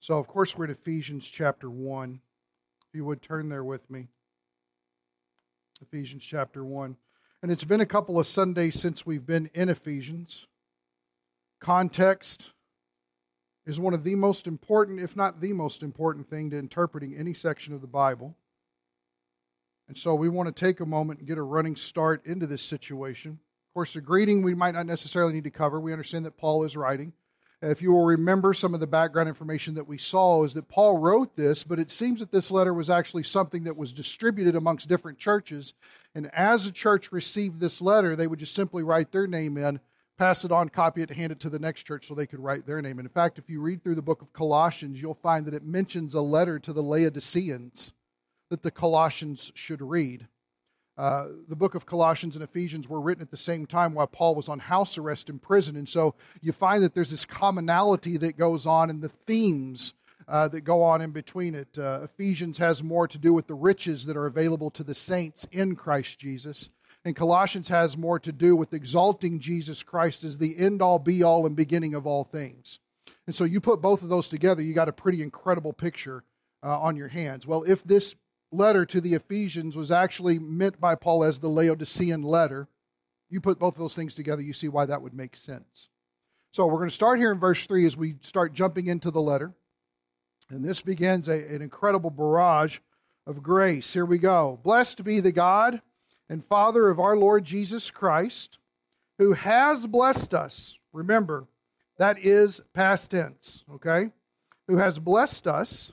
So, of course, we're in Ephesians chapter 1. If you would turn there with me. Ephesians chapter 1. And it's been a couple of Sundays since we've been in Ephesians. Context is one of the most important, if not the most important thing to interpreting any section of the Bible. And so we want to take a moment and get a running start into this situation. Of course, the greeting we might not necessarily need to cover. We understand that Paul is writing. If you will remember some of the background information that we saw, is that Paul wrote this, but it seems that this letter was actually something that was distributed amongst different churches. And as a church received this letter, they would just simply write their name in, pass it on, copy it, hand it to the next church so they could write their name. And in fact, if you read through the book of Colossians, you'll find that it mentions a letter to the Laodiceans that the Colossians should read. Uh, the book of Colossians and Ephesians were written at the same time while Paul was on house arrest in prison. And so you find that there's this commonality that goes on in the themes uh, that go on in between it. Uh, Ephesians has more to do with the riches that are available to the saints in Christ Jesus. And Colossians has more to do with exalting Jesus Christ as the end all, be all, and beginning of all things. And so you put both of those together, you got a pretty incredible picture uh, on your hands. Well, if this letter to the Ephesians was actually meant by Paul as the Laodicean letter. You put both of those things together, you see why that would make sense. So we're going to start here in verse 3 as we start jumping into the letter. And this begins a, an incredible barrage of grace. Here we go. Blessed be the God and Father of our Lord Jesus Christ, who has blessed us. Remember, that is past tense, okay? Who has blessed us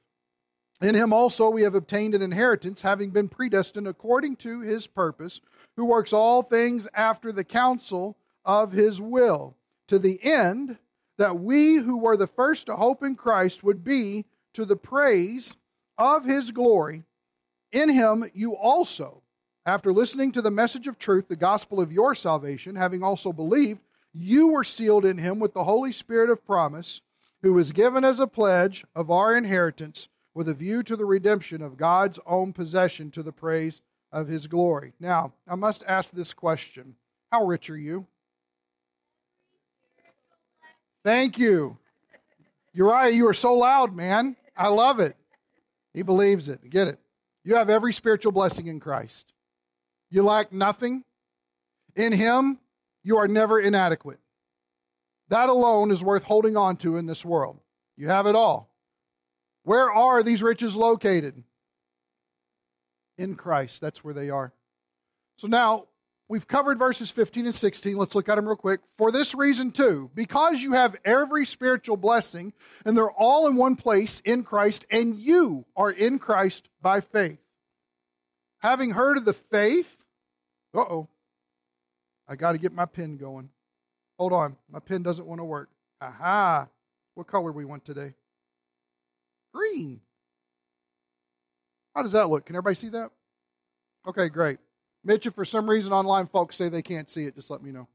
In him also we have obtained an inheritance, having been predestined according to his purpose, who works all things after the counsel of his will, to the end that we who were the first to hope in Christ would be to the praise of his glory. In him you also, after listening to the message of truth, the gospel of your salvation, having also believed, you were sealed in him with the Holy Spirit of promise, who was given as a pledge of our inheritance with a view to the redemption of God's own possession to the praise of his glory. Now, I must ask this question How rich are you? Thank you. Uriah, you are so loud, man. I love it. He believes it. Get it. You have every spiritual blessing in Christ. You lack nothing. In Him, you are never inadequate. That alone is worth holding on to in this world. You have it all. Where are these riches located? In Christ. That's where they are. So now, we've covered verses 15 and 16. Let's look at them real quick. For this reason, too, because you have every spiritual blessing, and they're all in one place in Christ, and you are in Christ by faith. Having heard of the faith, uh oh, I got to get my pen going. Hold on, my pen doesn't want to work. Aha, what color we want today? Green. How does that look? Can everybody see that? Okay, great. Mitch, if for some reason online folks say they can't see it, just let me know.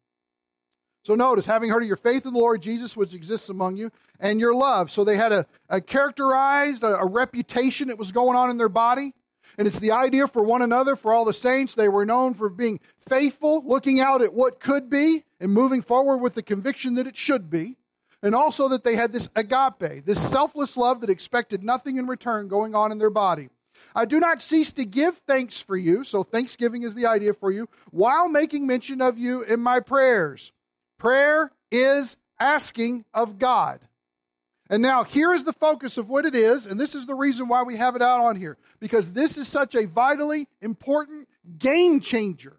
So notice, having heard of your faith in the Lord Jesus, which exists among you, and your love. So they had a, a characterized, a, a reputation that was going on in their body. And it's the idea for one another, for all the saints. They were known for being faithful, looking out at what could be, and moving forward with the conviction that it should be and also that they had this agape, this selfless love that expected nothing in return going on in their body. I do not cease to give thanks for you, so thanksgiving is the idea for you, while making mention of you in my prayers. Prayer is asking of God. And now here is the focus of what it is, and this is the reason why we have it out on here. Because this is such a vitally important game changer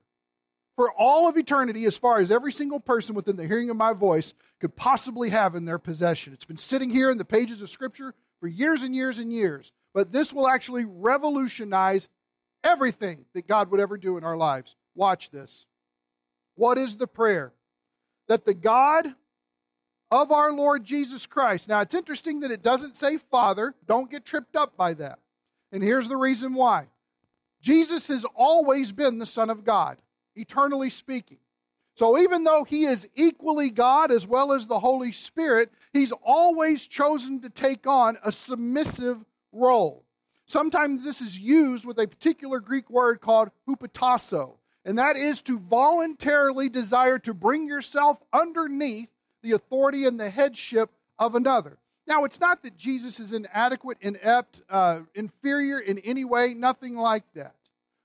for all of eternity, as far as every single person within the hearing of my voice could possibly have in their possession. It's been sitting here in the pages of Scripture for years and years and years. But this will actually revolutionize everything that God would ever do in our lives. Watch this. What is the prayer? That the God of our Lord Jesus Christ. Now, it's interesting that it doesn't say Father. Don't get tripped up by that. And here's the reason why Jesus has always been the Son of God, eternally speaking. So, even though he is equally God as well as the Holy Spirit, he's always chosen to take on a submissive role. Sometimes this is used with a particular Greek word called hupotasso, and that is to voluntarily desire to bring yourself underneath the authority and the headship of another. Now, it's not that Jesus is inadequate, inept, uh, inferior in any way, nothing like that.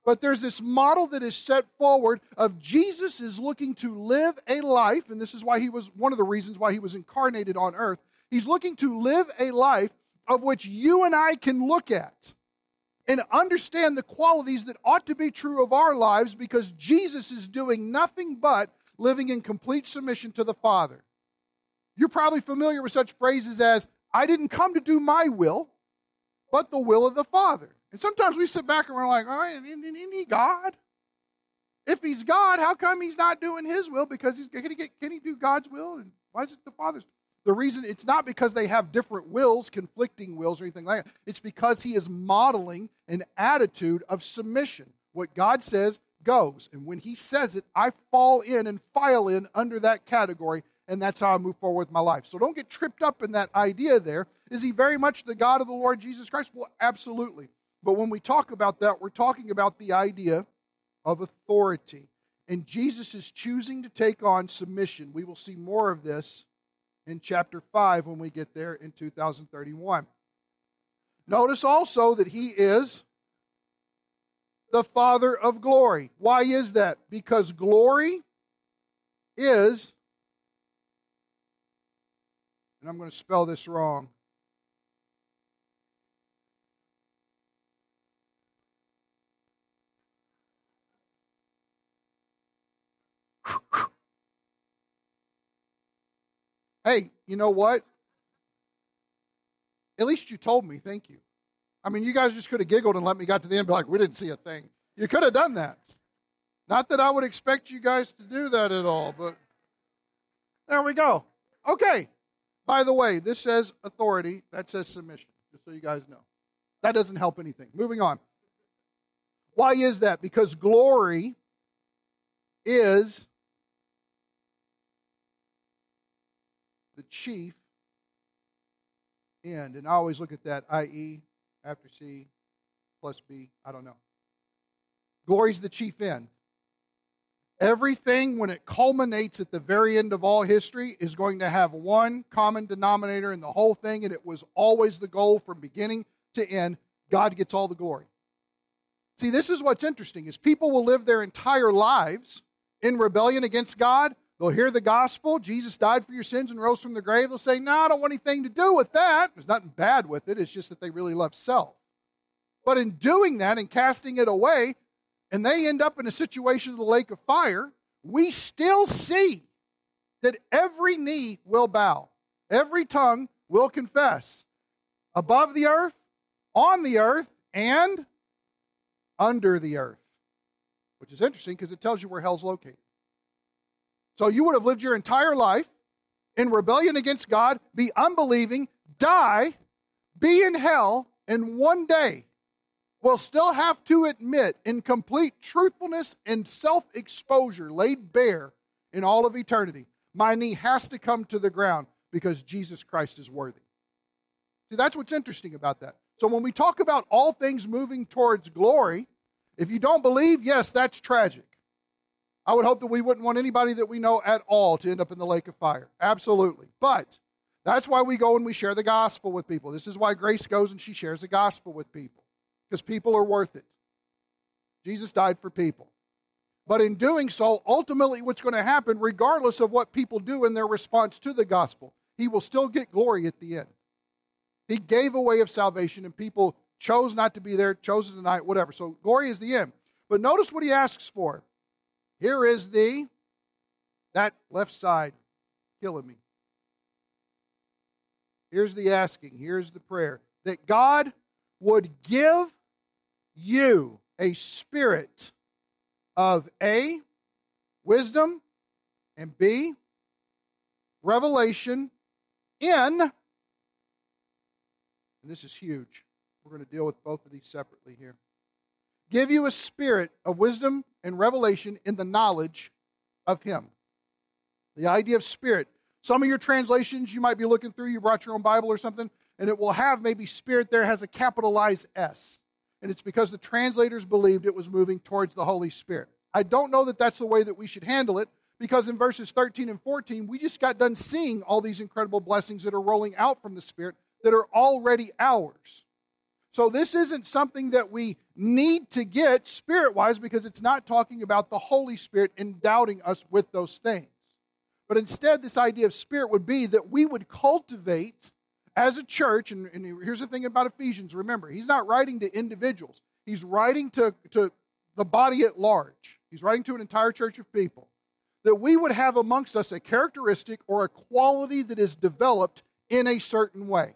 But there's this model that is set forward of Jesus is looking to live a life, and this is why he was one of the reasons why he was incarnated on earth. He's looking to live a life of which you and I can look at and understand the qualities that ought to be true of our lives because Jesus is doing nothing but living in complete submission to the Father. You're probably familiar with such phrases as, I didn't come to do my will, but the will of the Father. And sometimes we sit back and we're like, oh, isn't he God? If he's God, how come he's not doing his will? Because he's, can, he get, can he do God's will? And why is it the Father's? The reason it's not because they have different wills, conflicting wills, or anything like that. It's because he is modeling an attitude of submission. What God says goes. And when he says it, I fall in and file in under that category, and that's how I move forward with my life. So don't get tripped up in that idea there. Is he very much the God of the Lord Jesus Christ? Well, absolutely. But when we talk about that, we're talking about the idea of authority. And Jesus is choosing to take on submission. We will see more of this in chapter 5 when we get there in 2031. Notice also that he is the Father of glory. Why is that? Because glory is, and I'm going to spell this wrong. Hey, you know what? At least you told me. Thank you. I mean, you guys just could have giggled and let me got to the end be like, we didn't see a thing. You could have done that. Not that I would expect you guys to do that at all, but there we go. Okay. By the way, this says authority, that says submission, just so you guys know. That doesn't help anything. Moving on. Why is that? Because glory is the chief end. And I always look at that, i.e., after C plus B. I don't know. Glory's the chief end. Everything, when it culminates at the very end of all history, is going to have one common denominator in the whole thing, and it was always the goal from beginning to end. God gets all the glory. See, this is what's interesting is people will live their entire lives in rebellion against God, They'll hear the gospel. Jesus died for your sins and rose from the grave. They'll say, No, I don't want anything to do with that. There's nothing bad with it. It's just that they really love self. But in doing that and casting it away, and they end up in a situation of the lake of fire, we still see that every knee will bow, every tongue will confess above the earth, on the earth, and under the earth. Which is interesting because it tells you where hell's located. So you would have lived your entire life in rebellion against God, be unbelieving, die, be in hell, and one day will still have to admit in complete truthfulness and self exposure laid bare in all of eternity, my knee has to come to the ground because Jesus Christ is worthy. See, that's what's interesting about that. So when we talk about all things moving towards glory, if you don't believe, yes, that's tragic. I would hope that we wouldn't want anybody that we know at all to end up in the lake of fire. Absolutely. But that's why we go and we share the gospel with people. This is why Grace goes and she shares the gospel with people, because people are worth it. Jesus died for people. But in doing so, ultimately, what's going to happen, regardless of what people do in their response to the gospel, he will still get glory at the end. He gave a way of salvation, and people chose not to be there, chose to deny it, whatever. So glory is the end. But notice what he asks for. Here is the, that left side killing me. Here's the asking, here's the prayer that God would give you a spirit of A, wisdom, and B, revelation in, and this is huge. We're going to deal with both of these separately here. Give you a spirit of wisdom and revelation in the knowledge of Him. The idea of spirit. Some of your translations you might be looking through, you brought your own Bible or something, and it will have maybe spirit there has a capitalized S. And it's because the translators believed it was moving towards the Holy Spirit. I don't know that that's the way that we should handle it because in verses 13 and 14, we just got done seeing all these incredible blessings that are rolling out from the Spirit that are already ours. So this isn't something that we need to get spirit wise because it's not talking about the Holy Spirit endowing us with those things. But instead, this idea of spirit would be that we would cultivate as a church, and, and here's the thing about Ephesians remember, he's not writing to individuals, he's writing to, to the body at large, he's writing to an entire church of people. That we would have amongst us a characteristic or a quality that is developed in a certain way.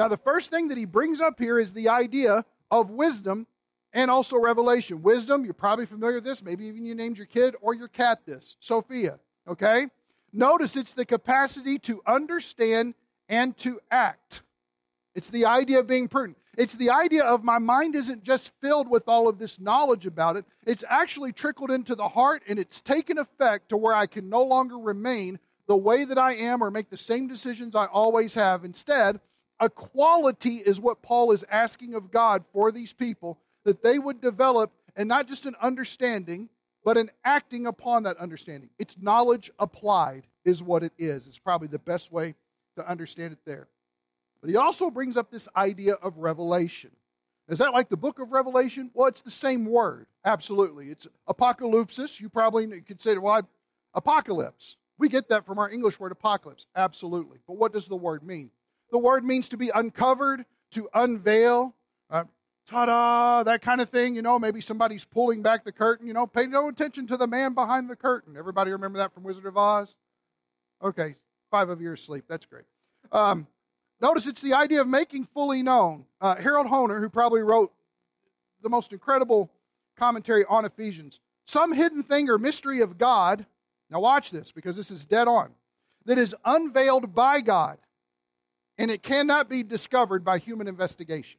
Now, the first thing that he brings up here is the idea of wisdom and also revelation. Wisdom, you're probably familiar with this. Maybe even you named your kid or your cat this Sophia. Okay? Notice it's the capacity to understand and to act. It's the idea of being prudent. It's the idea of my mind isn't just filled with all of this knowledge about it, it's actually trickled into the heart and it's taken effect to where I can no longer remain the way that I am or make the same decisions I always have. Instead, a quality is what Paul is asking of God for these people that they would develop, and not just an understanding, but an acting upon that understanding. It's knowledge applied, is what it is. It's probably the best way to understand it there. But he also brings up this idea of revelation. Is that like the book of Revelation? Well, it's the same word. Absolutely. It's apocalypsis. You probably could say, well, apocalypse. We get that from our English word apocalypse. Absolutely. But what does the word mean? The word means to be uncovered, to unveil, uh, ta da, that kind of thing. You know, maybe somebody's pulling back the curtain. You know, pay no attention to the man behind the curtain. Everybody remember that from Wizard of Oz? Okay, five of you asleep. That's great. Um, notice it's the idea of making fully known. Uh, Harold Hoehner, who probably wrote the most incredible commentary on Ephesians, some hidden thing or mystery of God. Now, watch this because this is dead on. That is unveiled by God and it cannot be discovered by human investigation.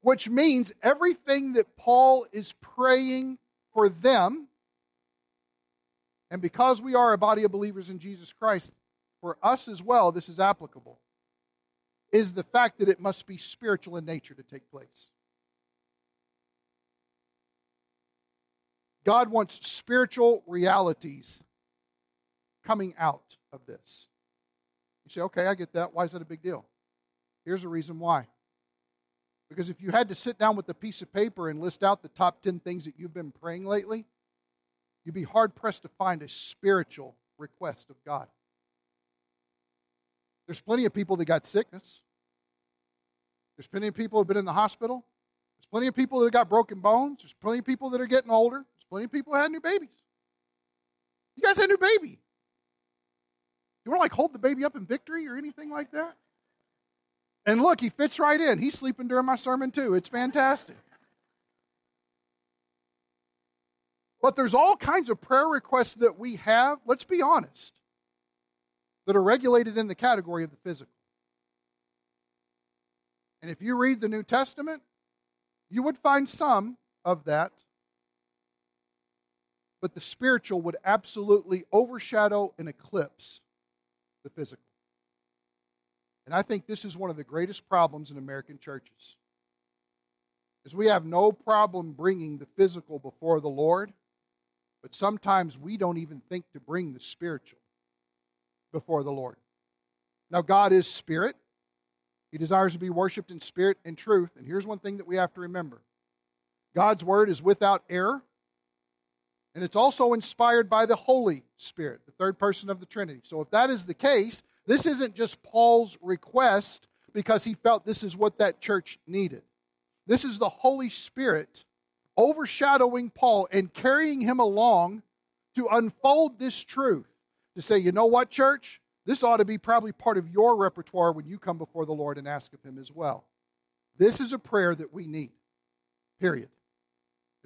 Which means everything that Paul is praying for them, and because we are a body of believers in Jesus Christ, for us as well, this is applicable, is the fact that it must be spiritual in nature to take place. God wants spiritual realities coming out of this. Say, okay, I get that. Why is that a big deal? Here's a reason why. Because if you had to sit down with a piece of paper and list out the top 10 things that you've been praying lately, you'd be hard pressed to find a spiritual request of God. There's plenty of people that got sickness. There's plenty of people who have been in the hospital. There's plenty of people that have got broken bones. There's plenty of people that are getting older. There's plenty of people that had new babies. You guys had a new baby. You want to like hold the baby up in victory or anything like that? And look, he fits right in. He's sleeping during my sermon too. It's fantastic. But there's all kinds of prayer requests that we have, let's be honest, that are regulated in the category of the physical. And if you read the New Testament, you would find some of that. But the spiritual would absolutely overshadow and eclipse the physical. And I think this is one of the greatest problems in American churches. Is we have no problem bringing the physical before the Lord, but sometimes we don't even think to bring the spiritual before the Lord. Now God is spirit. He desires to be worshiped in spirit and truth. And here's one thing that we have to remember. God's word is without error. And it's also inspired by the Holy Spirit, the third person of the Trinity. So if that is the case, this isn't just Paul's request, because he felt this is what that church needed. This is the Holy Spirit overshadowing Paul and carrying him along to unfold this truth. To say, you know what, church? This ought to be probably part of your repertoire when you come before the Lord and ask of Him as well. This is a prayer that we need, period.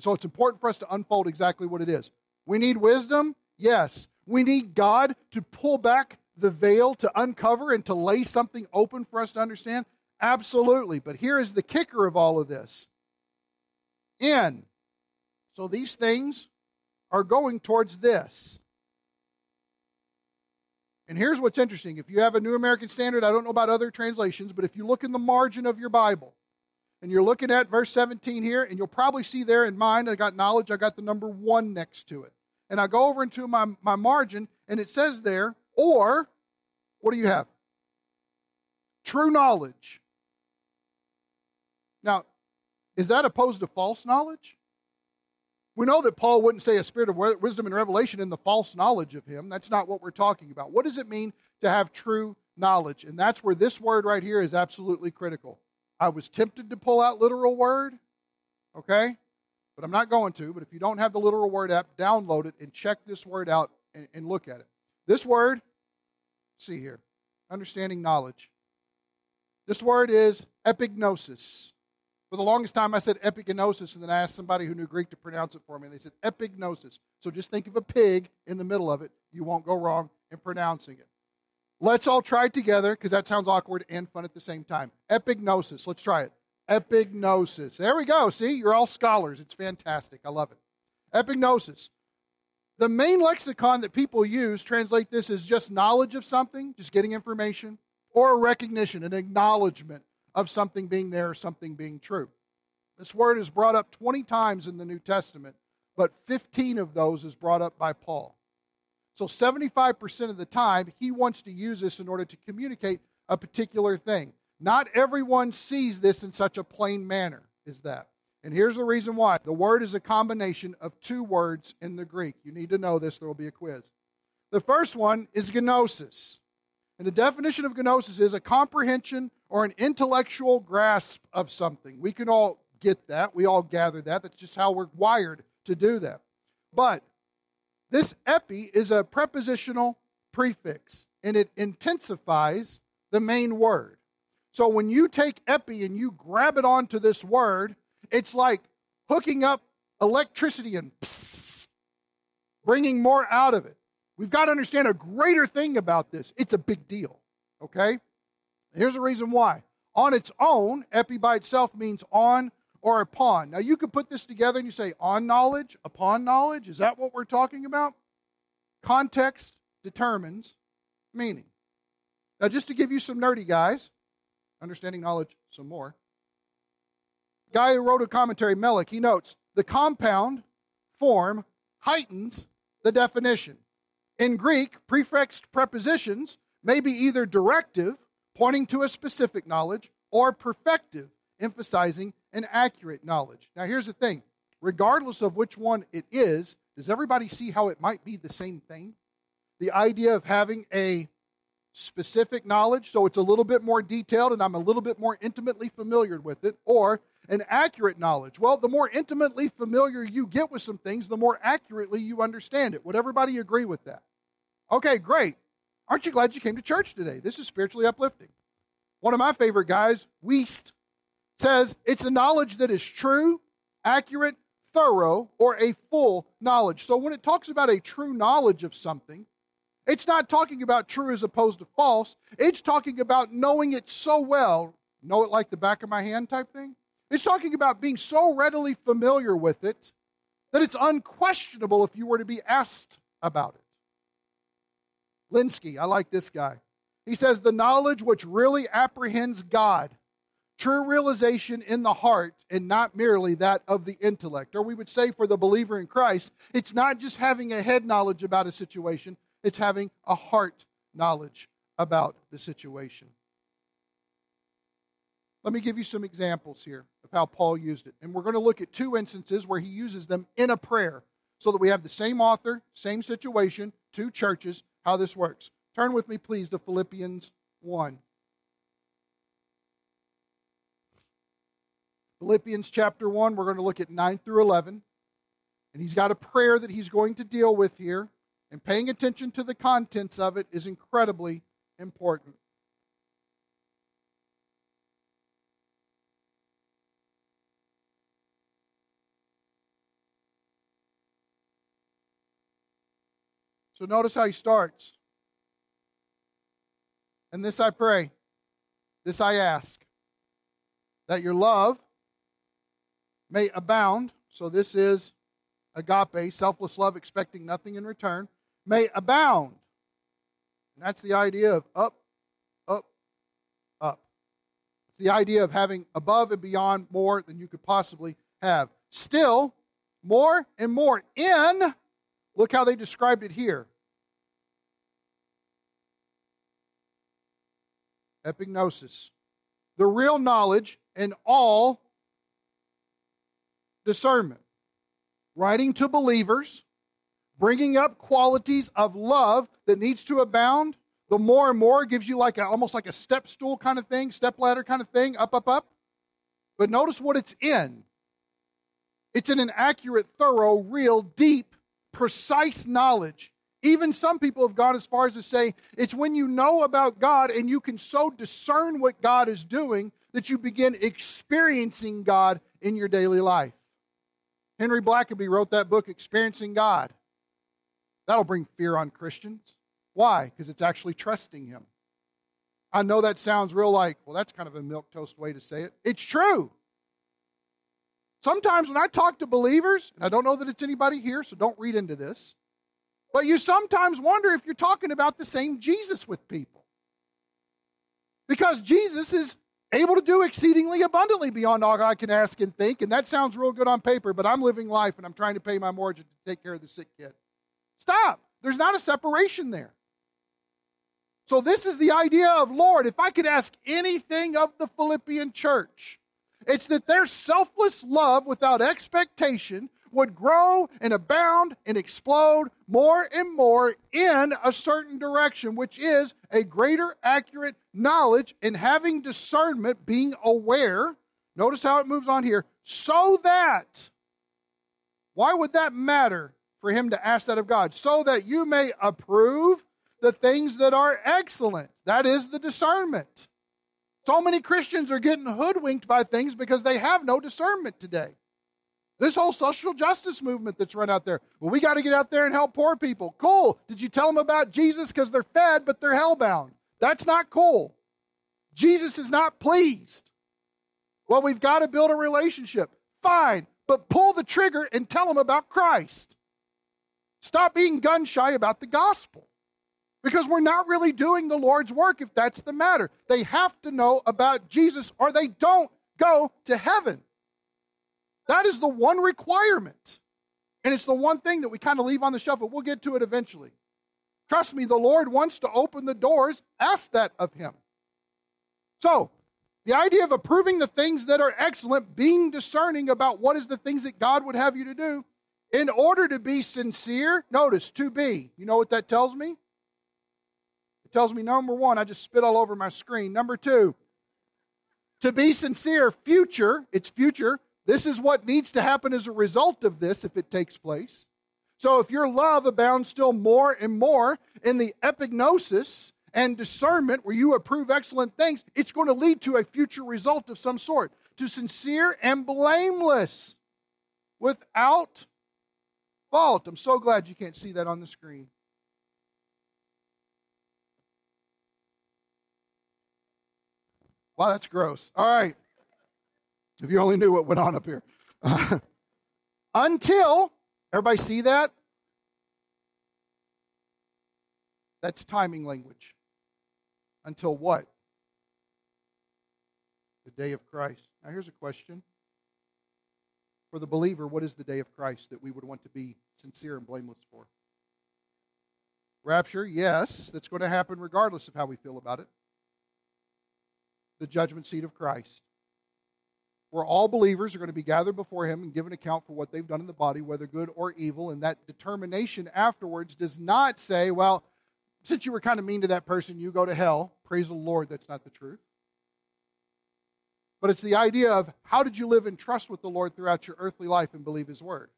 So it's important for us to unfold exactly what it is. We need wisdom, yes. We need God to pull back the veil, to uncover and to lay something open for us to understand, absolutely. But here is the kicker of all of this in. So these things are going towards this. And here's what's interesting. If you have a New American Standard, I don't know about other translations, but if you look in the margin of your Bible, and you're looking at verse 17 here, and you'll probably see there in mine, I got knowledge, I got the number one next to it. And I go over into my, my margin, and it says there, or, what do you have? True knowledge. Now, is that opposed to false knowledge? We know that Paul wouldn't say a spirit of wisdom and revelation in the false knowledge of him. That's not what we're talking about. What does it mean to have true knowledge? And that's where this word right here is absolutely critical. I was tempted to pull out literal word, okay? But I'm not going to. But if you don't have the literal word app, download it and check this word out and, and look at it. This word, see here, understanding knowledge. This word is epignosis. For the longest time, I said epignosis, and then I asked somebody who knew Greek to pronounce it for me, and they said epignosis. So just think of a pig in the middle of it. You won't go wrong in pronouncing it. Let's all try it together because that sounds awkward and fun at the same time. Epignosis. Let's try it. Epignosis. There we go. See, you're all scholars. It's fantastic. I love it. Epignosis. The main lexicon that people use translate this as just knowledge of something, just getting information, or recognition, an acknowledgement of something being there, or something being true. This word is brought up 20 times in the New Testament, but 15 of those is brought up by Paul. So 75% of the time, he wants to use this in order to communicate a particular thing. Not everyone sees this in such a plain manner, is that. And here's the reason why the word is a combination of two words in the Greek. You need to know this, there will be a quiz. The first one is gnosis. And the definition of gnosis is a comprehension or an intellectual grasp of something. We can all get that. We all gather that. That's just how we're wired to do that. But this epi is a prepositional prefix and it intensifies the main word. So when you take epi and you grab it onto this word, it's like hooking up electricity and bringing more out of it. We've got to understand a greater thing about this. It's a big deal, okay? Here's the reason why. On its own, epi by itself means on or upon. Now, you could put this together and you say on knowledge, upon knowledge. Is that what we're talking about? Context determines meaning. Now, just to give you some nerdy guys, understanding knowledge some more. Guy who wrote a commentary, Melick, he notes the compound form heightens the definition. In Greek, prefixed prepositions may be either directive, pointing to a specific knowledge, or perfective, emphasizing an accurate knowledge. Now, here's the thing regardless of which one it is, does everybody see how it might be the same thing? The idea of having a specific knowledge, so it's a little bit more detailed and I'm a little bit more intimately familiar with it, or an accurate knowledge. Well, the more intimately familiar you get with some things, the more accurately you understand it. Would everybody agree with that? Okay, great. Aren't you glad you came to church today? This is spiritually uplifting. One of my favorite guys, Wuest, says it's a knowledge that is true, accurate, thorough, or a full knowledge. So when it talks about a true knowledge of something, it's not talking about true as opposed to false. It's talking about knowing it so well, know it like the back of my hand type thing. It's talking about being so readily familiar with it that it's unquestionable if you were to be asked about it. Lenski, I like this guy. He says, the knowledge which really apprehends God, true realization in the heart, and not merely that of the intellect. Or we would say for the believer in Christ, it's not just having a head knowledge about a situation, it's having a heart knowledge about the situation. Let me give you some examples here of how Paul used it. And we're going to look at two instances where he uses them in a prayer so that we have the same author, same situation, two churches, how this works. Turn with me, please, to Philippians 1. Philippians chapter 1, we're going to look at 9 through 11. And he's got a prayer that he's going to deal with here. And paying attention to the contents of it is incredibly important. So notice how he starts. And this I pray, this I ask, that your love may abound. So this is agape, selfless love, expecting nothing in return, may abound. And that's the idea of up, up, up. It's the idea of having above and beyond more than you could possibly have. Still, more and more in Look how they described it here. Epignosis. The real knowledge and all discernment. Writing to believers, bringing up qualities of love that needs to abound. The more and more gives you like a, almost like a step stool kind of thing, step ladder kind of thing, up, up, up. But notice what it's in. It's in an accurate, thorough, real, deep precise knowledge. Even some people have gone as far as to say it's when you know about God and you can so discern what God is doing that you begin experiencing God in your daily life. Henry Blackaby wrote that book, Experiencing God. That'll bring fear on Christians. Why? Because it's actually trusting Him. I know that sounds real like, well, that's kind of a milk toast way to say it. It's true. Sometimes when I talk to believers, and I don't know that it's anybody here, so don't read into this, but you sometimes wonder if you're talking about the same Jesus with people. Because Jesus is able to do exceedingly abundantly beyond all I can ask and think, and that sounds real good on paper, but I'm living life and I'm trying to pay my mortgage to take care of the sick kid. Stop. There's not a separation there. So, this is the idea of Lord, if I could ask anything of the Philippian church, it's that their selfless love without expectation would grow and abound and explode more and more in a certain direction, which is a greater accurate knowledge and having discernment, being aware. Notice how it moves on here. So that, why would that matter for him to ask that of God? So that you may approve the things that are excellent. That is the discernment. So many Christians are getting hoodwinked by things because they have no discernment today. This whole social justice movement that's run out there. Well, we got to get out there and help poor people. Cool. Did you tell them about Jesus because they're fed, but they're hellbound? That's not cool. Jesus is not pleased. Well, we've got to build a relationship. Fine, but pull the trigger and tell them about Christ. Stop being gun shy about the gospel because we're not really doing the Lord's work if that's the matter. They have to know about Jesus or they don't go to heaven. That is the one requirement. And it's the one thing that we kind of leave on the shelf, but we'll get to it eventually. Trust me, the Lord wants to open the doors. Ask that of Him. So, the idea of approving the things that are excellent, being discerning about what is the things that God would have you to do, in order to be sincere, notice, to be. You know what that tells me? It tells me number one, I just spit all over my screen. Number two, to be sincere, future, it's future. This is what needs to happen as a result of this if it takes place. So if your love abounds still more and more in the epignosis and discernment where you approve excellent things, it's going to lead to a future result of some sort. To sincere and blameless without fault. I'm so glad you can't see that on the screen. Wow, that's gross. All right. If you only knew what went on up here. Until, everybody see that? That's timing language. Until what? The day of Christ. Now, here's a question. For the believer, what is the day of Christ that we would want to be sincere and blameless for? Rapture, yes, that's going to happen regardless of how we feel about it the judgment seat of Christ, where all believers are going to be gathered before Him and given account for what they've done in the body, whether good or evil. And that determination afterwards does not say, well, since you were kind of mean to that person, you go to hell. Praise the Lord, that's not the truth. but it's the idea of how did you live in trust with the Lord throughout your earthly life and believe His word.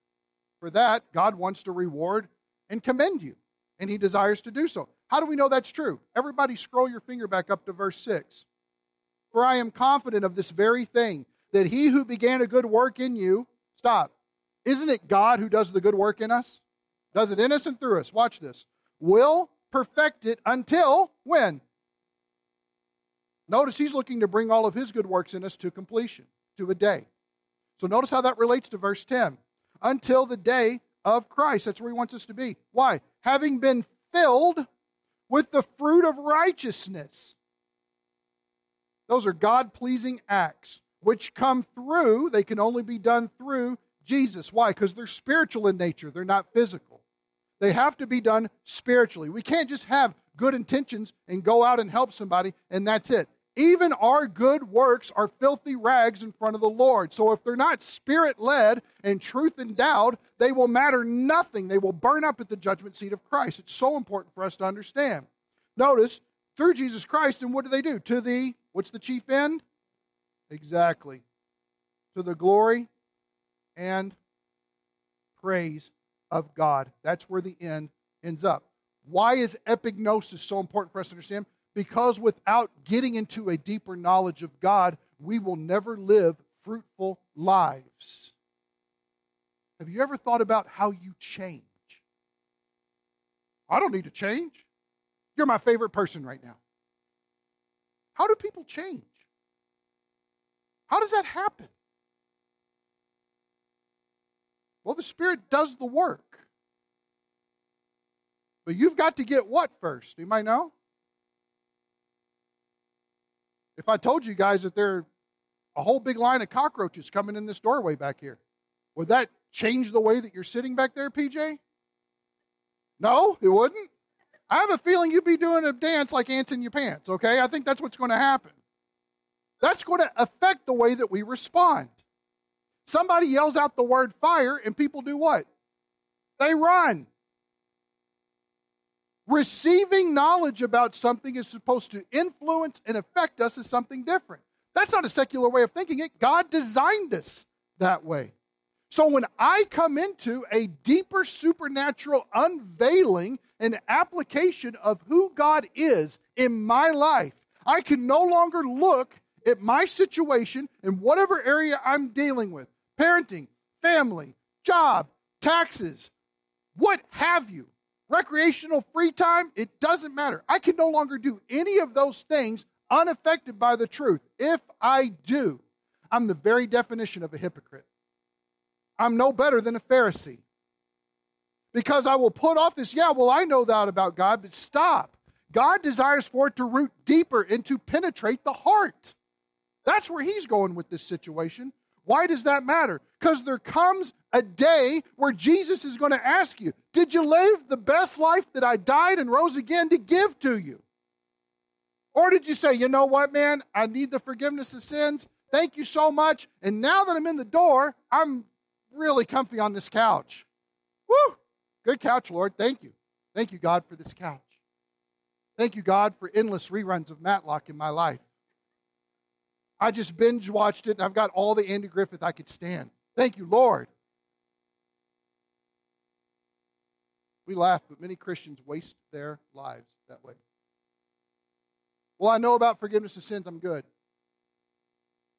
For that, God wants to reward and commend you, and He desires to do so. How do we know that's true? Everybody, scroll your finger back up to verse 6. For I am confident of this very thing, that He who began a good work in you, stop. Isn't it God who does the good work in us? Does it in us and through us? Watch this. Will perfect it until when? Notice he's looking to bring all of his good works in us to completion, to a day. So notice how that relates to verse 10. Until the day of Christ. That's where he wants us to be. Why? Having been filled with the fruit of righteousness. Those are God pleasing acts which come through, they can only be done through Jesus. Why? Because they're spiritual in nature, they're not physical. They have to be done spiritually. We can't just have good intentions and go out and help somebody and that's it. Even our good works are filthy rags in front of the Lord. So if they're not spirit led and truth endowed, they will matter nothing. They will burn up at the judgment seat of Christ. It's so important for us to understand. Notice, through Jesus Christ, and what do they do? To the, what's the chief end? Exactly. To the glory and praise of God. That's where the end ends up. Why is epignosis so important for us to understand? Because without getting into a deeper knowledge of God, we will never live fruitful lives. Have you ever thought about how you change? I don't need to change. You're my favorite person right now. How do people change? How does that happen? Well, the Spirit does the work. But you've got to get what first? You might know? If I told you guys that there are a whole big line of cockroaches coming in this doorway back here, would that change the way that you're sitting back there, PJ? No, it wouldn't. I have a feeling you'd be doing a dance like ants in your pants, okay? I think that's what's going to happen. That's going to affect the way that we respond. Somebody yells out the word fire, and people do what? They run. Receiving knowledge about something is supposed to influence and affect us as something different. That's not a secular way of thinking it. God designed us that way. So when I come into a deeper supernatural unveiling and application of who God is in my life, I can no longer look at my situation in whatever area I'm dealing with parenting, family, job, taxes, what have you recreational free time, it doesn't matter. I can no longer do any of those things unaffected by the truth. If I do, I'm the very definition of a hypocrite. I'm no better than a Pharisee. Because I will put off this, yeah, well, I know that about God, but stop. God desires for it to root deeper and to penetrate the heart. That's where he's going with this situation. Why does that matter? Because there comes a day where Jesus is going to ask you, Did you live the best life that I died and rose again to give to you? Or did you say, You know what, man? I need the forgiveness of sins. Thank you so much. And now that I'm in the door, I'm really comfy on this couch. Woo! Good couch, Lord. Thank you. Thank you, God, for this couch. Thank you, God, for endless reruns of Matlock in my life. I just binge watched it, and I've got all the Andy Griffith I could stand. Thank you, Lord. We laugh, but many Christians waste their lives that way. Well, I know about forgiveness of sins. I'm good.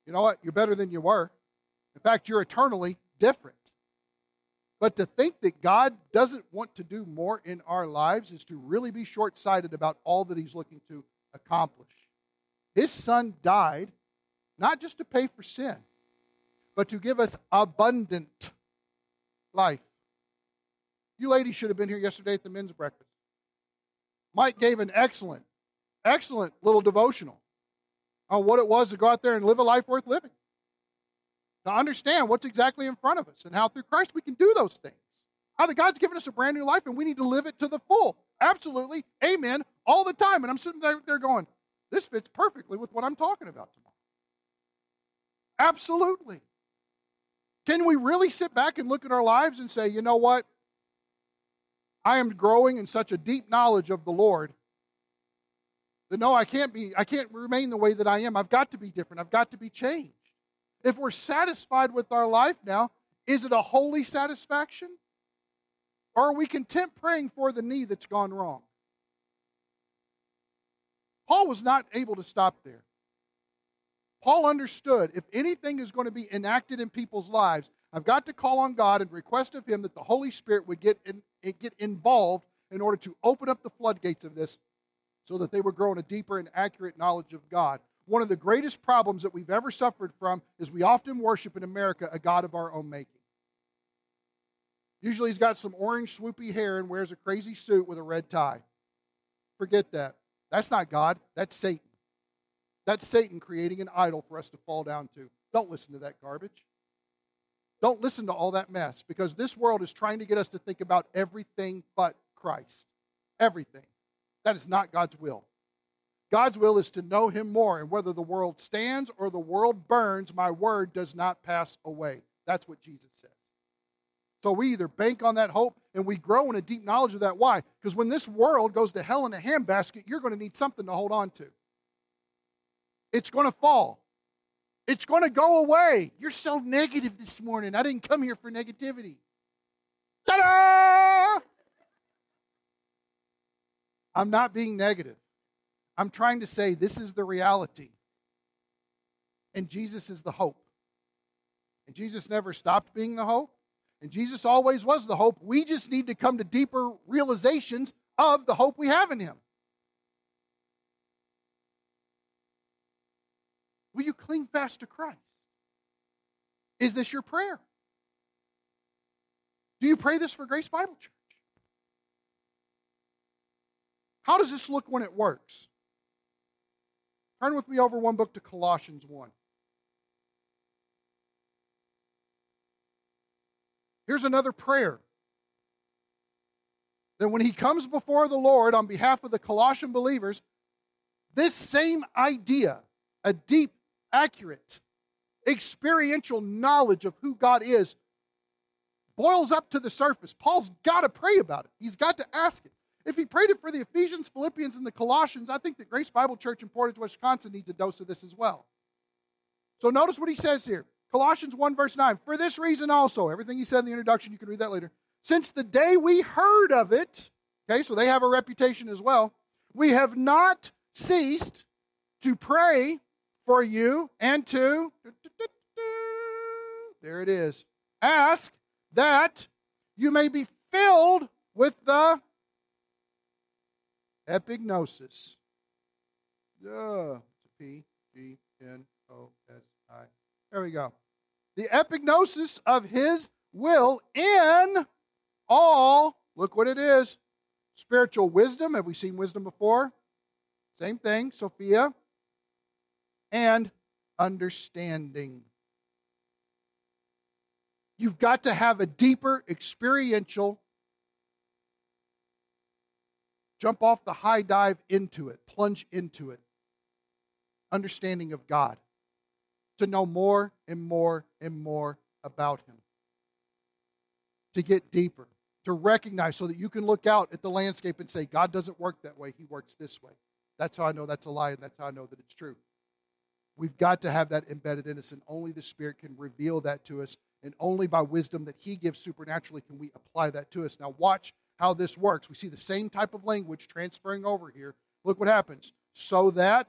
You know what? You're better than you were. In fact, you're eternally different. But to think that God doesn't want to do more in our lives is to really be short sighted about all that He's looking to accomplish. His Son died not just to pay for sin, but to give us abundant life. You ladies should have been here yesterday at the men's breakfast. Mike gave an excellent, excellent little devotional on what it was to go out there and live a life worth living. To understand what's exactly in front of us and how through Christ we can do those things. How that God's given us a brand new life and we need to live it to the full. Absolutely. Amen. All the time. And I'm sitting there going, this fits perfectly with what I'm talking about. Absolutely. Can we really sit back and look at our lives and say, you know what? I am growing in such a deep knowledge of the Lord That no, I can't be, I can't remain the way that I am. I've got to be different. I've got to be changed. If we're satisfied with our life now, is it a holy satisfaction? Or are we content praying for the knee that's gone wrong? Paul was not able to stop there. Paul understood if anything is going to be enacted in people's lives, I've got to call on God and request of Him that the Holy Spirit would get, in, get involved in order to open up the floodgates of this so that they would grow in a deeper and accurate knowledge of God. One of the greatest problems that we've ever suffered from is we often worship in America a God of our own making. Usually he's got some orange swoopy hair and wears a crazy suit with a red tie. Forget that. That's not God, that's Satan. That's Satan creating an idol for us to fall down to. Don't listen to that garbage. Don't listen to all that mess because this world is trying to get us to think about everything but Christ. Everything. That is not God's will. God's will is to know Him more, and whether the world stands or the world burns, my word does not pass away. That's what Jesus says. So we either bank on that hope and we grow in a deep knowledge of that. Why? Because when this world goes to hell in a handbasket, you're going to need something to hold on to. It's going to fall. It's going to go away. You're so negative this morning. I didn't come here for negativity. Ta da! I'm not being negative. I'm trying to say this is the reality. And Jesus is the hope. And Jesus never stopped being the hope. And Jesus always was the hope. We just need to come to deeper realizations of the hope we have in Him. Will you cling fast to Christ? Is this your prayer? Do you pray this for Grace Bible Church? How does this look when it works? Turn with me over one book to Colossians 1. Here's another prayer. That when he comes before the Lord on behalf of the Colossian believers, this same idea, a deep, accurate, experiential knowledge of who God is, boils up to the surface. Paul's got to pray about it, he's got to ask it. If he prayed it for the Ephesians, Philippians, and the Colossians, I think that Grace Bible Church in Portage, Wisconsin needs a dose of this as well. So notice what he says here Colossians 1, verse 9. For this reason also, everything he said in the introduction, you can read that later. Since the day we heard of it, okay, so they have a reputation as well, we have not ceased to pray for you and to, there it is, ask that you may be filled with the Epignosis. Duh. P G N O S I. There we go. The epignosis of his will in all, look what it is spiritual wisdom. Have we seen wisdom before? Same thing, Sophia. And understanding. You've got to have a deeper experiential Jump off the high dive into it, plunge into it. Understanding of God. To know more and more and more about Him. To get deeper. To recognize so that you can look out at the landscape and say, God doesn't work that way, He works this way. That's how I know that's a lie, and that's how I know that it's true. We've got to have that embedded in us, and only the Spirit can reveal that to us, and only by wisdom that He gives supernaturally can we apply that to us. Now, watch how this works. We see the same type of language transferring over here. Look what happens. So that,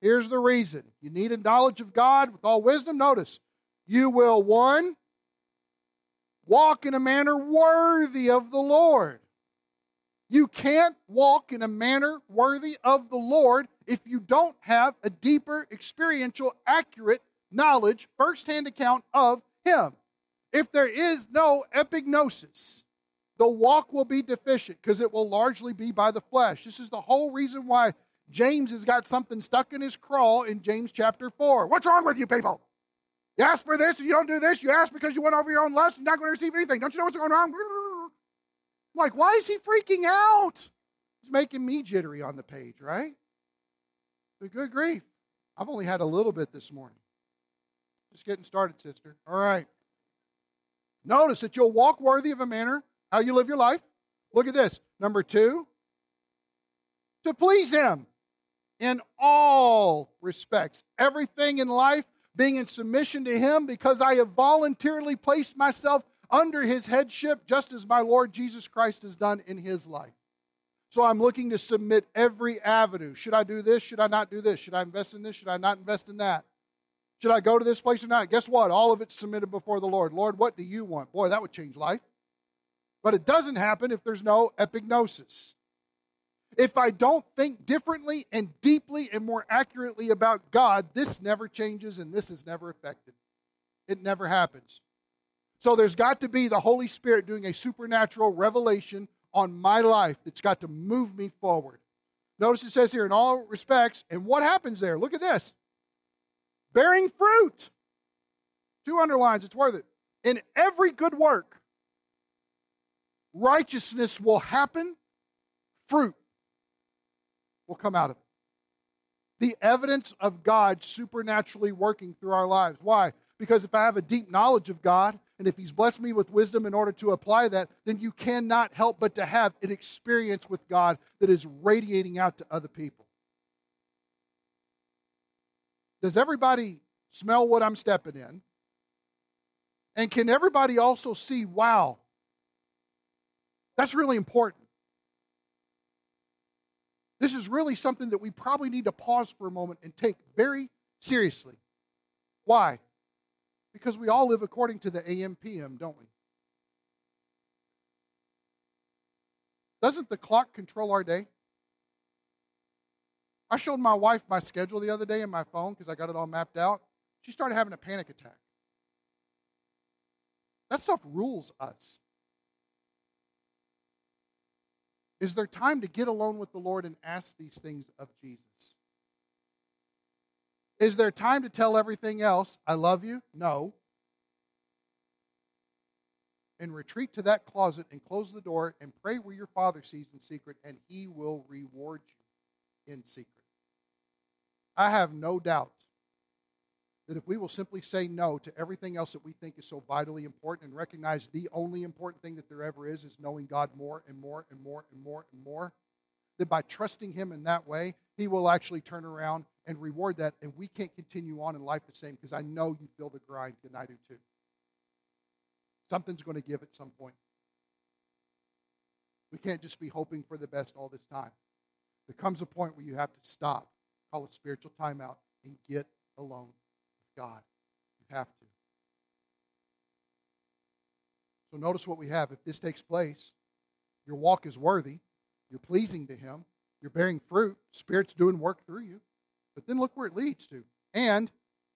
here's the reason. You need a knowledge of God with all wisdom. Notice, you will, one, walk in a manner worthy of the Lord. You can't walk in a manner worthy of the Lord if you don't have a deeper, experiential, accurate knowledge, firsthand account of Him. If there is no epignosis, the walk will be deficient because it will largely be by the flesh. This is the whole reason why James has got something stuck in his craw in James chapter 4. What's wrong with you people? You ask for this and you don't do this. You ask because you went over your own lust. You're not going to receive anything. Don't you know what's going on? I'm like, why is he freaking out? He's making me jittery on the page, right? But good grief. I've only had a little bit this morning. Just getting started, sister. All right. Notice that you'll walk worthy of a manner how you live your life. Look at this. Number two, to please Him. in all respects. Everything in life being in submission to Him because I have voluntarily placed myself under His headship, just as my Lord Jesus Christ has done in His life. So I'm looking to submit every avenue. Should I do this? Should I not do this? Should I invest in this? Should I not invest in that? Should I go to this place or not? Guess what? All of it's submitted before the Lord. Lord, what do you want? Boy, that would change life. But it doesn't happen if there's no epignosis. If I don't think differently and deeply and more accurately about God, this never changes and this is never affected. It never happens. So there's got to be the Holy Spirit doing a supernatural revelation on my life that's got to move me forward. Notice it says here, in all respects, and what happens there? Look at this bearing fruit. Two underlines, it's worth it. In every good work, righteousness will happen, fruit will come out of it. The evidence of God supernaturally working through our lives. Why? Because if I have a deep knowledge of God, and if He's blessed me with wisdom in order to apply that, then you cannot help but to have an experience with God that is radiating out to other people. Does everybody smell what I'm stepping in? And can everybody also see, wow, that's really important? This is really something that we probably need to pause for a moment and take very seriously. Why? Because we all live according to the AM/PM, don't we? Doesn't the clock control our day? I showed my wife my schedule the other day in my phone because I got it all mapped out. She started having a panic attack. That stuff rules us. Is there time to get alone with the Lord and ask these things of Jesus? Is there time to tell everything else, I love you? No. And retreat to that closet and close the door and pray where your Father sees in secret, and He will reward you in secret. I have no doubt that if we will simply say no to everything else that we think is so vitally important and recognize the only important thing that there ever is is knowing God more and more and more and more and more, that by trusting Him in that way, He will actually turn around and reward that. And we can't continue on in life the same because I know you feel the grind, and I do too. Something's going to give at some point. We can't just be hoping for the best all this time. There comes a point where you have to stop, call it spiritual timeout, and get alone with God. You have to. So notice what we have. If this takes place, your walk is worthy, you're pleasing to Him, you're bearing fruit, Spirit's doing work through you. But then look where it leads to. And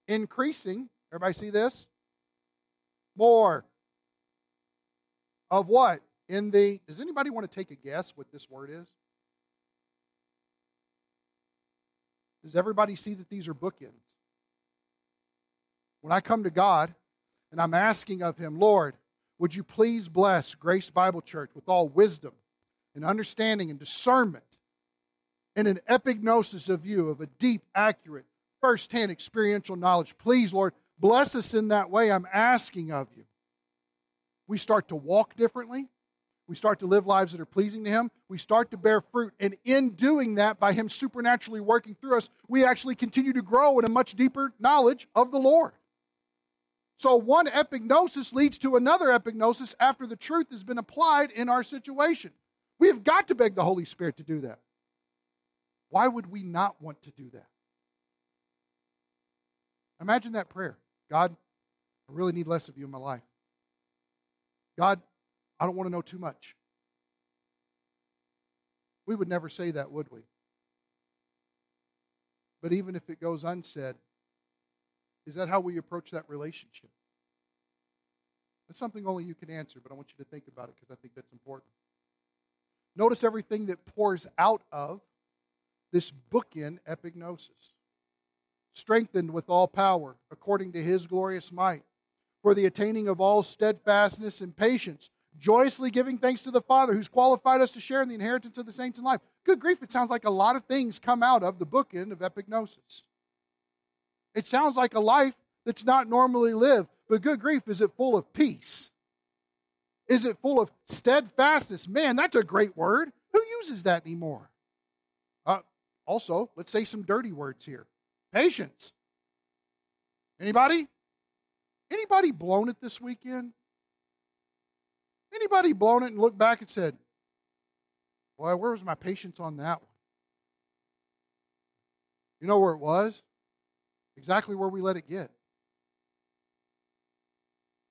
increasing, everybody see this? More. Of what? In the, does anybody want to take a guess what this word is? Does everybody see that these are bookends? When I come to God and I'm asking of Him, Lord, would you please bless Grace Bible Church with all wisdom and understanding and discernment and an epignosis of you, of a deep, accurate, firsthand experiential knowledge? Please, Lord, bless us in that way. I'm asking of you. We start to walk differently. We start to live lives that are pleasing to Him. We start to bear fruit. And in doing that, by Him supernaturally working through us, we actually continue to grow in a much deeper knowledge of the Lord. So one epignosis leads to another epignosis after the truth has been applied in our situation. We have got to beg the Holy Spirit to do that. Why would we not want to do that? Imagine that prayer God, I really need less of you in my life. God, I don't want to know too much. We would never say that, would we? But even if it goes unsaid, is that how we approach that relationship? That's something only you can answer, but I want you to think about it because I think that's important. Notice everything that pours out of this bookend epignosis. Strengthened with all power, according to his glorious might, for the attaining of all steadfastness and patience, joyously giving thanks to the Father who's qualified us to share in the inheritance of the saints in life. Good grief, it sounds like a lot of things come out of the bookend of epignosis. It sounds like a life that's not normally lived. But good grief, is it full of peace? Is it full of steadfastness? Man, that's a great word. Who uses that anymore? Also, let's say some dirty words here. Patience. Anybody? Anybody blown it this weekend? Anybody blown it and looked back and said, Boy, where was my patience on that one? You know where it was? Exactly where we let it get.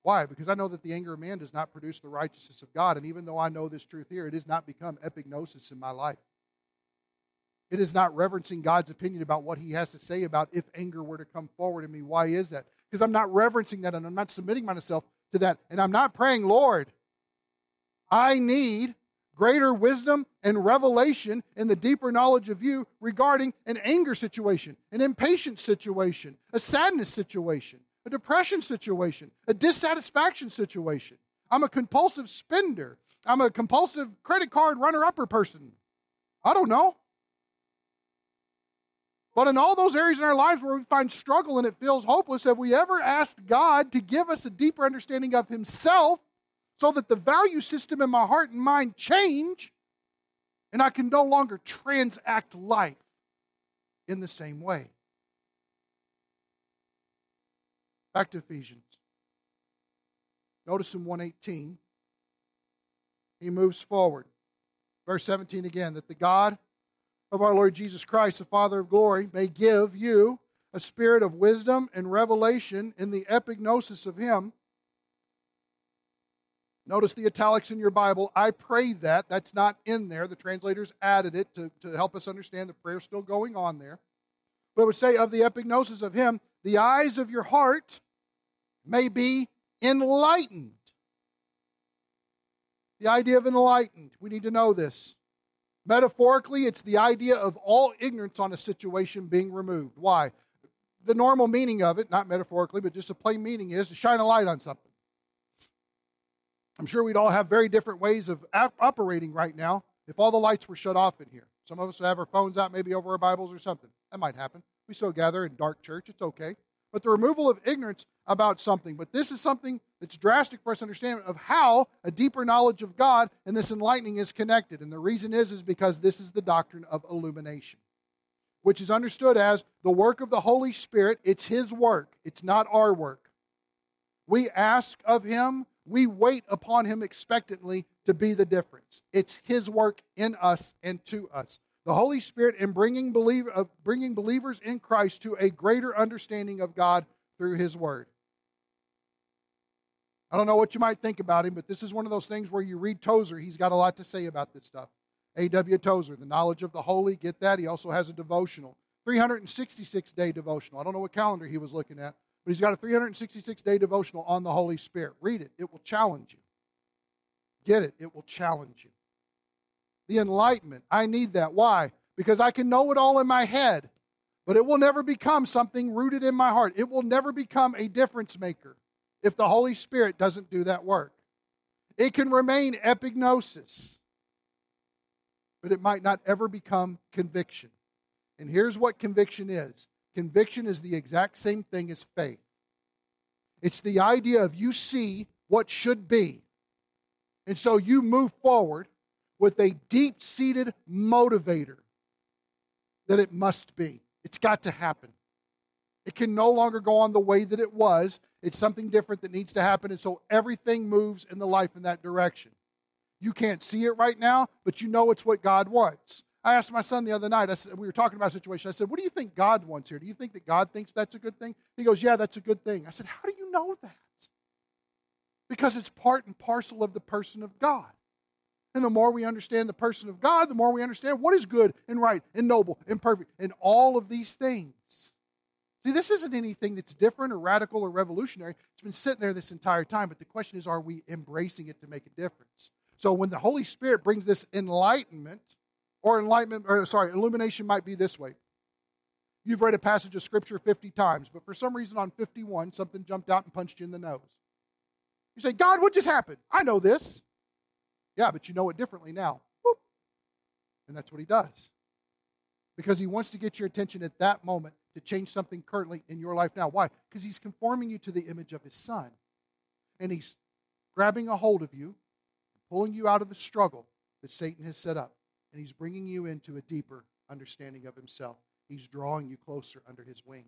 Why? Because I know that the anger of man does not produce the righteousness of God. And even though I know this truth here, it has not become epignosis in my life. It is not reverencing God's opinion about what he has to say about if anger were to come forward in me. Why is that? Because I'm not reverencing that and I'm not submitting myself to that. And I'm not praying, Lord, I need greater wisdom and revelation in the deeper knowledge of you regarding an anger situation, an impatient situation, a sadness situation, a depression situation, a dissatisfaction situation. I'm a compulsive spender. I'm a compulsive credit card runner upper person. I don't know. But in all those areas in our lives where we find struggle and it feels hopeless, have we ever asked God to give us a deeper understanding of Himself so that the value system in my heart and mind change and I can no longer transact life in the same way? Back to Ephesians. Notice in 118, he moves forward. Verse 17 again, that the God of our Lord Jesus Christ, the Father of glory, may give you a spirit of wisdom and revelation in the epignosis of Him. Notice the italics in your Bible. I pray that. That's not in there. The translators added it to, to help us understand the prayer still going on there. But it would say, of the epignosis of Him, the eyes of your heart may be enlightened. The idea of enlightened, we need to know this. Metaphorically, it's the idea of all ignorance on a situation being removed. Why? The normal meaning of it, not metaphorically, but just a plain meaning, is to shine a light on something. I'm sure we'd all have very different ways of operating right now if all the lights were shut off in here. Some of us have our phones out, maybe over our Bibles or something. That might happen. We still gather in dark church. It's okay but the removal of ignorance about something. But this is something that's drastic for us to understand of how a deeper knowledge of God and this enlightening is connected. And the reason is is because this is the doctrine of illumination, which is understood as the work of the Holy Spirit. It's his work. It's not our work. We ask of him, we wait upon him expectantly to be the difference. It's his work in us and to us the Holy Spirit in bringing, believe, uh, bringing believers in Christ to a greater understanding of God through His Word. I don't know what you might think about him, but this is one of those things where you read Tozer. He's got a lot to say about this stuff. A.W. Tozer, The Knowledge of the Holy, get that? He also has a devotional, 366 day devotional. I don't know what calendar he was looking at, but he's got a 366 day devotional on the Holy Spirit. Read it, it will challenge you. Get it, it will challenge you the enlightenment. I need that. Why? Because I can know it all in my head, but it will never become something rooted in my heart. It will never become a difference maker if the Holy Spirit doesn't do that work. It can remain epignosis, but it might not ever become conviction. And here's what conviction is conviction is the exact same thing as faith. It's the idea of you see what should be. And so you move forward with a deep seated motivator that it must be. It's got to happen. It can no longer go on the way that it was. It's something different that needs to happen. And so everything moves in the life in that direction. You can't see it right now, but you know it's what God wants. I asked my son the other night, I said, we were talking about a situation. I said, What do you think God wants here? Do you think that God thinks that's a good thing? He goes, Yeah, that's a good thing. I said, How do you know that? Because it's part and parcel of the person of God. And the more we understand the person of God, the more we understand what is good and right and noble and perfect and all of these things. See, this isn't anything that's different or radical or revolutionary. It's been sitting there this entire time, but the question is are we embracing it to make a difference? So when the Holy Spirit brings this enlightenment, or enlightenment, or sorry, illumination might be this way. You've read a passage of Scripture 50 times, but for some reason on 51, something jumped out and punched you in the nose. You say, God, what just happened? I know this. Yeah, but you know it differently now. And that's what he does. Because he wants to get your attention at that moment to change something currently in your life now. Why? Because he's conforming you to the image of his son. And he's grabbing a hold of you, pulling you out of the struggle that Satan has set up. And he's bringing you into a deeper understanding of himself. He's drawing you closer under his wing.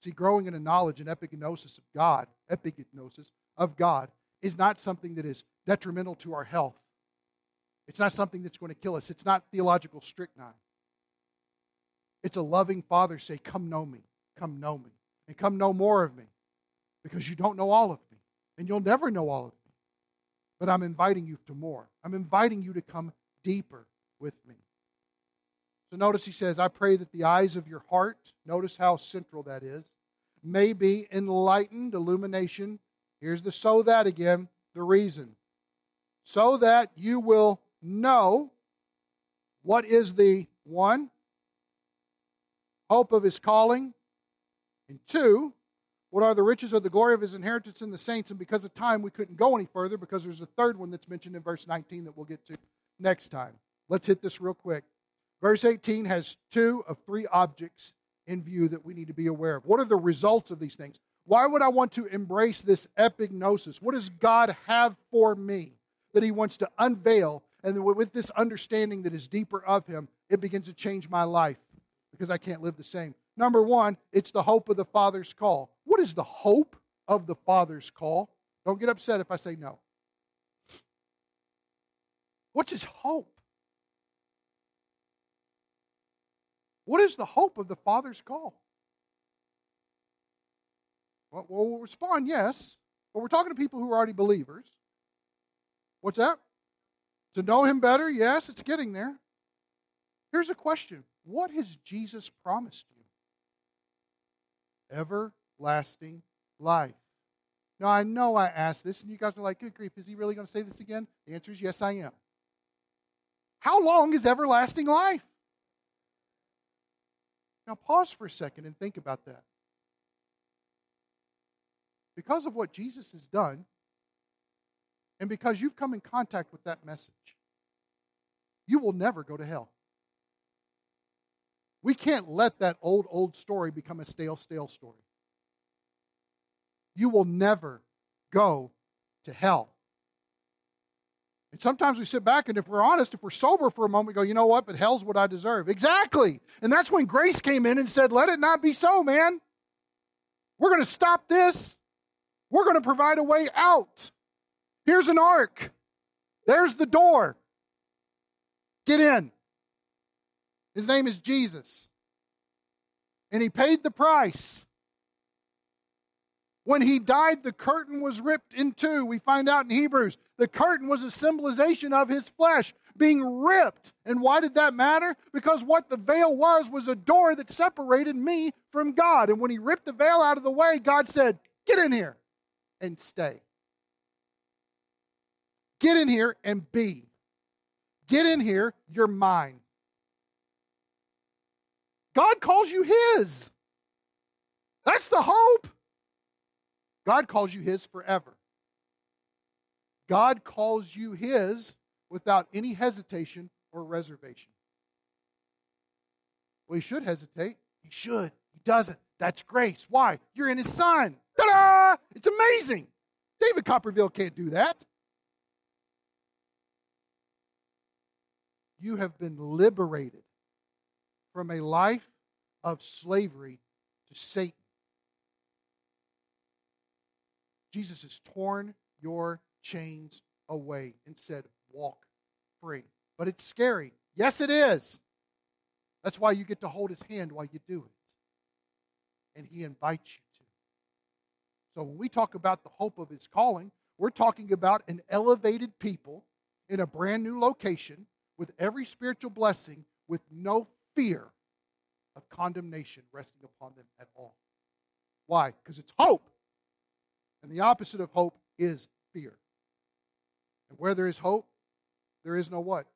See, growing in a knowledge and epignosis of God, epignosis of God, is not something that is detrimental to our health. It's not something that's going to kill us. It's not theological strychnine. It's a loving father say, Come know me, come know me, and come know more of me, because you don't know all of me, and you'll never know all of me. But I'm inviting you to more. I'm inviting you to come deeper with me. So notice he says, I pray that the eyes of your heart, notice how central that is, may be enlightened, illumination. Here's the so that again, the reason. So that you will know what is the one, hope of his calling, and two, what are the riches of the glory of his inheritance in the saints? And because of time, we couldn't go any further because there's a third one that's mentioned in verse 19 that we'll get to next time. Let's hit this real quick. Verse 18 has two of three objects in view that we need to be aware of. What are the results of these things? Why would I want to embrace this epignosis? What does God have for me that He wants to unveil? And with this understanding that is deeper of Him, it begins to change my life because I can't live the same. Number one, it's the hope of the Father's call. What is the hope of the Father's call? Don't get upset if I say no. What's his hope? What is the hope of the Father's call? Well, we'll respond yes, but we're talking to people who are already believers. What's that? To know Him better? Yes, it's getting there. Here's a question What has Jesus promised you? Everlasting life. Now, I know I asked this, and you guys are like, good grief, is he really going to say this again? The answer is yes, I am. How long is everlasting life? Now, pause for a second and think about that. Because of what Jesus has done, and because you've come in contact with that message, you will never go to hell. We can't let that old, old story become a stale, stale story. You will never go to hell. And sometimes we sit back and if we're honest, if we're sober for a moment, we go, you know what, but hell's what I deserve. Exactly. And that's when grace came in and said, let it not be so, man. We're going to stop this. We're going to provide a way out. Here's an ark. There's the door. Get in. His name is Jesus. And he paid the price. When he died, the curtain was ripped in two. We find out in Hebrews the curtain was a symbolization of his flesh being ripped. And why did that matter? Because what the veil was was a door that separated me from God. And when he ripped the veil out of the way, God said, Get in here and stay. Get in here and be. Get in here, you're mine. God calls you His. That's the hope. God calls you His forever. God calls you His without any hesitation or reservation. Well, He should hesitate. He should. He doesn't. That's grace. Why? You're in His Son. Ta da! It's amazing. David Copperfield can't do that. You have been liberated from a life of slavery to Satan. Jesus has torn your chains away and said, Walk free. But it's scary. Yes, it is. That's why you get to hold his hand while you do it. And he invites you to. So when we talk about the hope of his calling, we're talking about an elevated people in a brand new location with every spiritual blessing with no fear of condemnation resting upon them at all. Why? Because it's hope. And the opposite of hope is fear. And where there is hope, there is no what?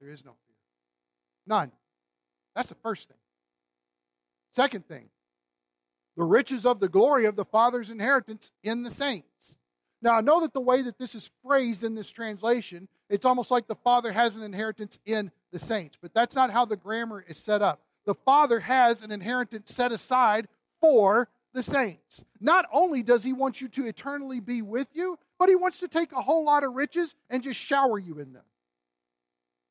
There is no fear. None. That's the first thing. Second thing, the riches of the glory of the Father's inheritance in the saints. Now, I know that the way that this is phrased in this translation, it's almost like the Father has an inheritance in the saints, but that's not how the grammar is set up the Father has an inheritance set aside for the saints. Not only does He want you to eternally be with you, but He wants to take a whole lot of riches and just shower you in them,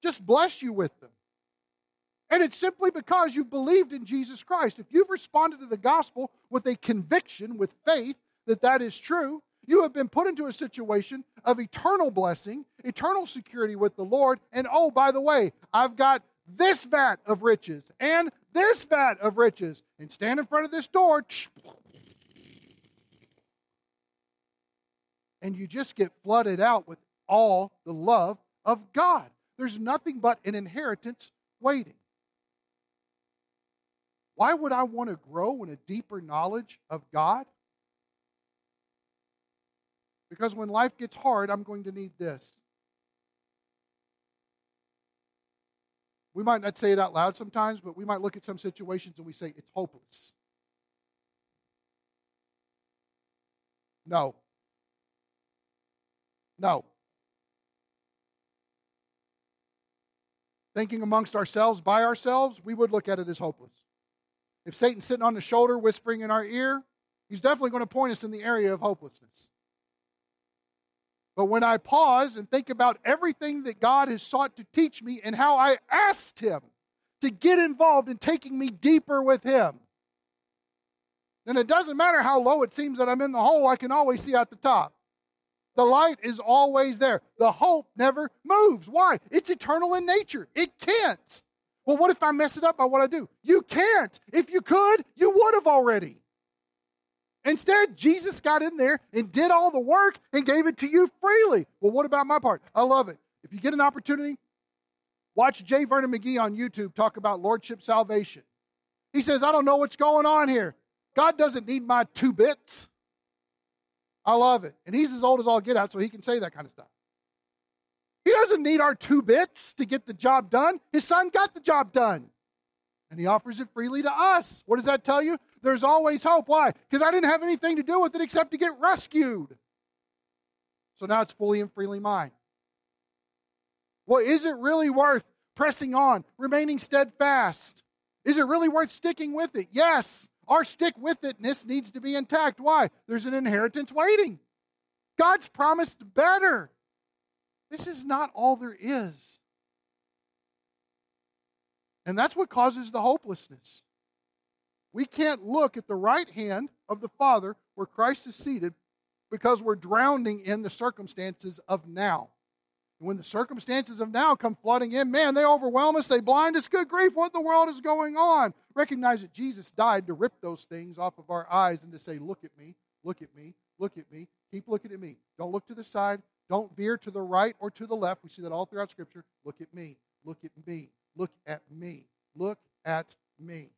just bless you with them. And it's simply because you've believed in Jesus Christ. If you've responded to the gospel with a conviction, with faith that that is true, you have been put into a situation of eternal blessing, eternal security with the Lord. And oh, by the way, I've got this vat of riches and this vat of riches. And stand in front of this door. And you just get flooded out with all the love of God. There's nothing but an inheritance waiting. Why would I want to grow in a deeper knowledge of God? Because when life gets hard, I'm going to need this. We might not say it out loud sometimes, but we might look at some situations and we say, it's hopeless. No. No. Thinking amongst ourselves, by ourselves, we would look at it as hopeless. If Satan's sitting on the shoulder whispering in our ear, he's definitely going to point us in the area of hopelessness. But when I pause and think about everything that God has sought to teach me and how I asked Him to get involved in taking me deeper with Him, then it doesn't matter how low it seems that I'm in the hole, I can always see out the top. The light is always there. The hope never moves. Why? It's eternal in nature. It can't. Well, what if I mess it up by what I do? You can't. If you could, you would have already. Instead, Jesus got in there and did all the work and gave it to you freely. Well, what about my part? I love it. If you get an opportunity, watch J. Vernon McGee on YouTube talk about Lordship salvation. He says, I don't know what's going on here. God doesn't need my two bits. I love it. And he's as old as all get out, so he can say that kind of stuff. He doesn't need our two bits to get the job done. His son got the job done. And he offers it freely to us. What does that tell you? There's always hope. Why? Because I didn't have anything to do with it except to get rescued. So now it's fully and freely mine. Well, is it really worth pressing on, remaining steadfast? Is it really worth sticking with it? Yes. Our stick with itness needs to be intact. Why? There's an inheritance waiting. God's promised better. This is not all there is. And that's what causes the hopelessness. We can't look at the right hand of the Father where Christ is seated because we're drowning in the circumstances of now. And when the circumstances of now come flooding in, man, they overwhelm us, they blind us. Good grief, what the world is going on? Recognize that Jesus died to rip those things off of our eyes and to say, Look at me, look at me, look at me, keep looking at me. Don't look to the side, don't veer to the right or to the left. We see that all throughout Scripture. Look at me. Look at me. Look at me. Look at me.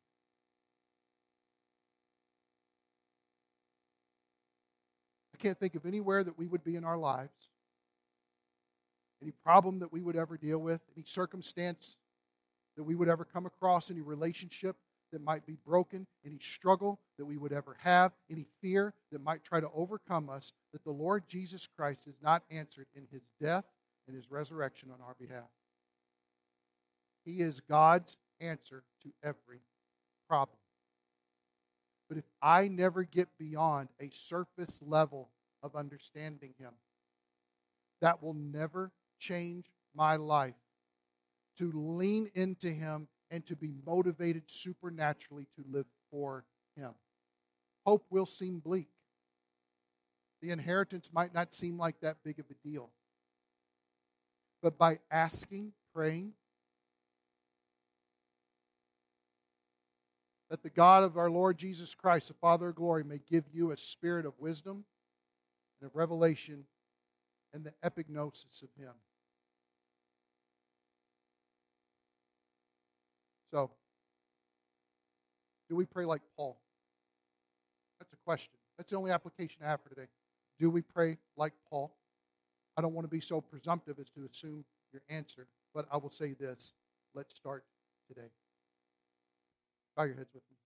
Can't think of anywhere that we would be in our lives, any problem that we would ever deal with, any circumstance that we would ever come across, any relationship that might be broken, any struggle that we would ever have, any fear that might try to overcome us, that the Lord Jesus Christ has not answered in his death and his resurrection on our behalf. He is God's answer to every problem. But if I never get beyond a surface level of understanding Him, that will never change my life. To lean into Him and to be motivated supernaturally to live for Him. Hope will seem bleak. The inheritance might not seem like that big of a deal. But by asking, praying, that the God of our Lord Jesus Christ, the Father of glory, may give you a spirit of wisdom and of revelation and the epignosis of Him. So, do we pray like Paul? That's a question. That's the only application I have for today. Do we pray like Paul? I don't want to be so presumptive as to assume your answer, but I will say this. Let's start today. Bow your heads with me.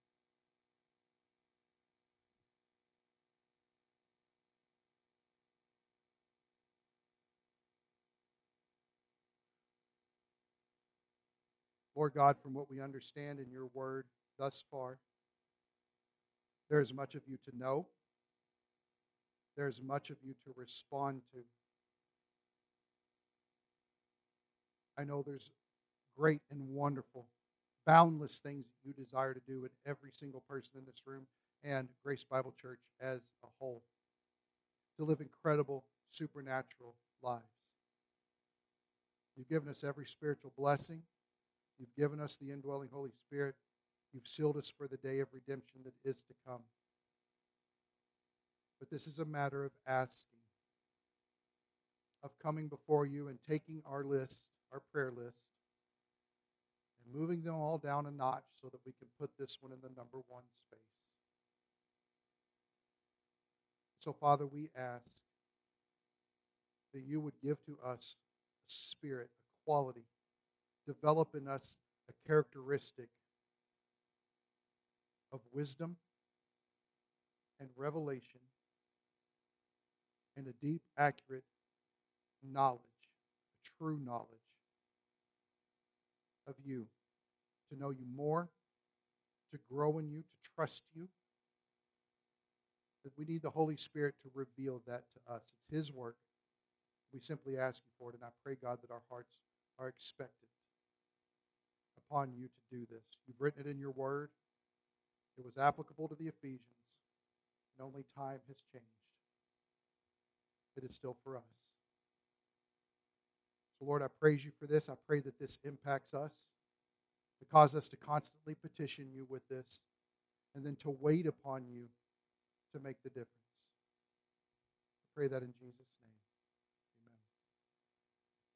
Lord God, from what we understand in your word thus far, there is much of you to know. There is much of you to respond to. I know there's great and wonderful boundless things you desire to do in every single person in this room and Grace Bible Church as a whole. To live incredible, supernatural lives. You've given us every spiritual blessing. You've given us the indwelling Holy Spirit. You've sealed us for the day of redemption that is to come. But this is a matter of asking, of coming before you and taking our list, our prayer list, and moving them all down a notch so that we can put this one in the number one space. So, Father, we ask that you would give to us a spirit, a quality, develop in us a characteristic of wisdom and revelation and a deep, accurate knowledge, a true knowledge of you, to know you more, to grow in you, to trust you. That we need the Holy Spirit to reveal that to us. It's His work. We simply ask you for it, and I pray, God, that our hearts are expectant upon you to do this. You've written it in your word. It was applicable to the Ephesians, and only time has changed. It is still for us. So, Lord, I praise you for this. I pray that this impacts us, to cause us to constantly petition you with this, and then to wait upon you to make the difference. I pray that in Jesus' name.